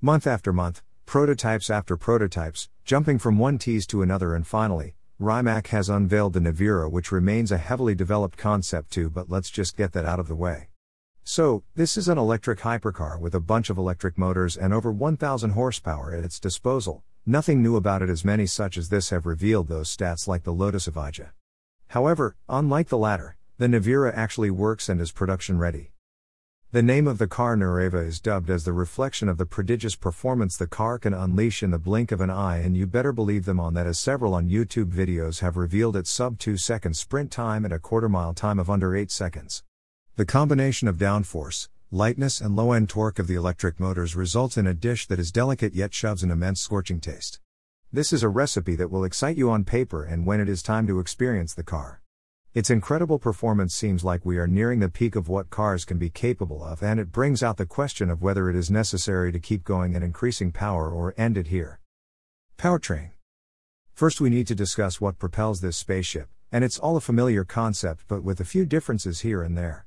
Month after month, prototypes after prototypes, jumping from one tease to another, and finally, Rimac has unveiled the Nevera, which remains a heavily developed concept too, but let's just get that out of the way. So, this is an electric hypercar with a bunch of electric motors and over 1000 horsepower at its disposal. Nothing new about it as many such as this have revealed those stats like the Lotus Evija. However, unlike the latter, the Nevera actually works and is production ready. The name of the car Nevera is dubbed as the reflection of the prodigious performance the car can unleash in the blink of an eye, and you better believe them on that, as several on YouTube videos have revealed its sub 2 second sprint time and a quarter mile time of under 8 seconds. The combination of downforce, lightness, and low end torque of the electric motors results in a dish that is delicate yet shoves an immense scorching taste. This is a recipe that will excite you on paper and when it is time to experience the car. Its incredible performance seems like we are nearing the peak of what cars can be capable of, and it brings out the question of whether it is necessary to keep going and increasing power or end it here. Powertrain. First, we need to discuss what propels this spaceship, and it's all a familiar concept but with a few differences here and there.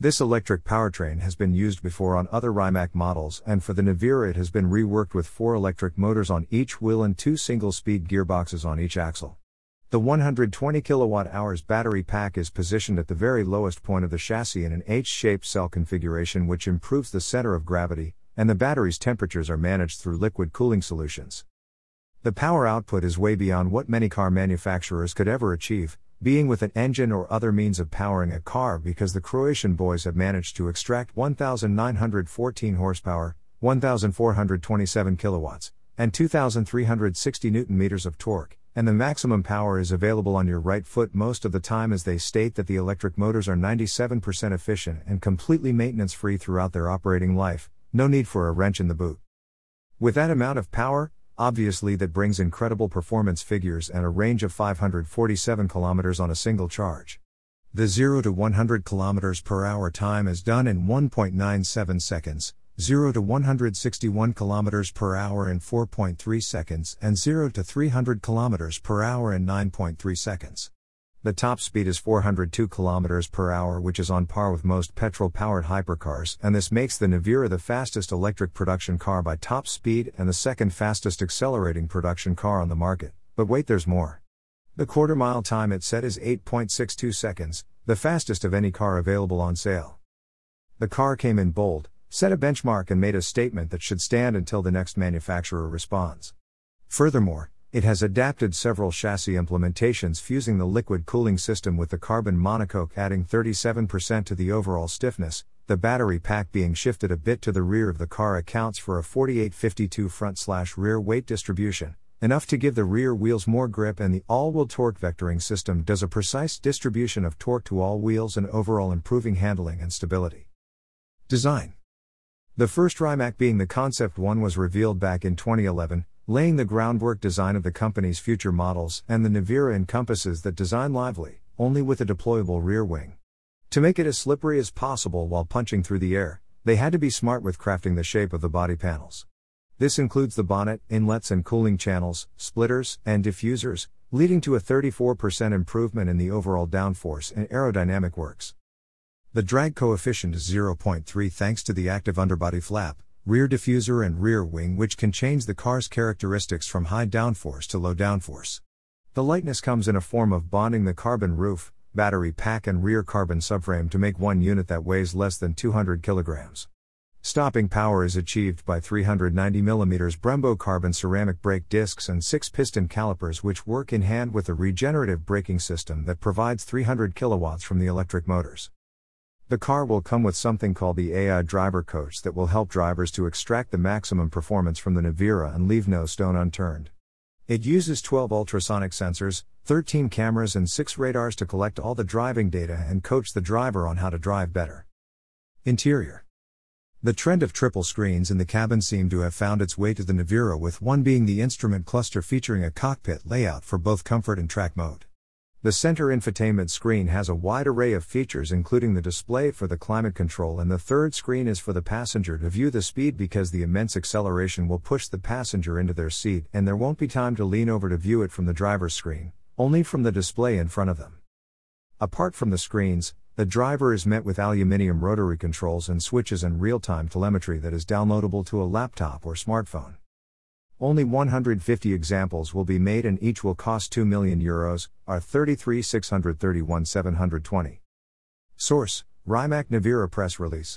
This electric powertrain has been used before on other Rimac models, and for the Nevera, it has been reworked with four electric motors on each wheel and two single speed gearboxes on each axle. The 120 kWh battery pack is positioned at the very lowest point of the chassis in an H shaped cell configuration, which improves the center of gravity, and the battery's temperatures are managed through liquid cooling solutions. The power output is way beyond what many car manufacturers could ever achieve, being with an engine or other means of powering a car because the Croatian boys have managed to extract 1,914 horsepower, 1,427 kilowatts, and 2,360 newton meters of torque and the maximum power is available on your right foot most of the time as they state that the electric motors are 97% efficient and completely maintenance free throughout their operating life, no need for a wrench in the boot. With that amount of power, obviously that brings incredible performance figures and a range of 547 km on a single charge. The 0 to 100 km per hour time is done in 1.97 seconds, 0 to 161 km per hour in 4.3 seconds and 0 to 300 km per hour in 9.3 seconds. The top speed is 402 km per hour, which is on par with most petrol powered hypercars, and this makes the Nevera the fastest electric production car by top speed and the second fastest accelerating production car on the market. But wait, there's more. The quarter mile time it set is 8.62 seconds, the fastest of any car available on sale. The car came in bold, set a benchmark and made a statement that should stand until the next manufacturer responds. Furthermore, it has adapted several chassis implementations fusing the liquid cooling system with the carbon monocoque, adding 37% to the overall stiffness. The battery pack being shifted a bit to the rear of the car accounts for a 4852 front slash rear weight distribution, enough to give the rear wheels more grip, and the all wheel torque vectoring system does a precise distribution of torque to all wheels and overall improving handling and stability. Design the first Rimac being the Concept 1 was revealed back in 2011, laying the groundwork design of the company's future models, and the Nevera encompasses that design lively, only with a deployable rear wing. To make it as slippery as possible while punching through the air, they had to be smart with crafting the shape of the body panels. This includes the bonnet, inlets and cooling channels, splitters, and diffusers, leading to a 34% improvement in the overall downforce and aerodynamic works. The drag coefficient is 0.3 thanks to the active underbody flap, rear diffuser, and rear wing, which can change the car's characteristics from high downforce to low downforce. The lightness comes in a form of bonding the carbon roof, battery pack, and rear carbon subframe to make one unit that weighs less than 200 kilograms. Stopping power is achieved by 390 mm Brembo carbon ceramic brake discs and 6 piston calipers which work in hand with a regenerative braking system that provides 300 kilowatts from the electric motors. The car will come with something called the AI Driver Coach that will help drivers to extract the maximum performance from the Nevera and leave no stone unturned. It uses 12 ultrasonic sensors, 13 cameras, and 6 radars to collect all the driving data and coach the driver on how to drive better. Interior The trend of triple screens in the cabin seemed to have found its way to the Nevera, with one being the instrument cluster featuring a cockpit layout for both comfort and track mode. The center infotainment screen has a wide array of features, including the display for the climate control, and the third screen is for the passenger to view the speed because the immense acceleration will push the passenger into their seat, and there won't be time to lean over to view it from the driver's screen, only from the display in front of them. Apart from the screens, The driver is met with aluminium rotary controls and switches and real time telemetry that is downloadable to a laptop or smartphone. Only 150 examples will be made and each will cost 2 million euros, or 33 631 720. Source Rimac Nevera press release.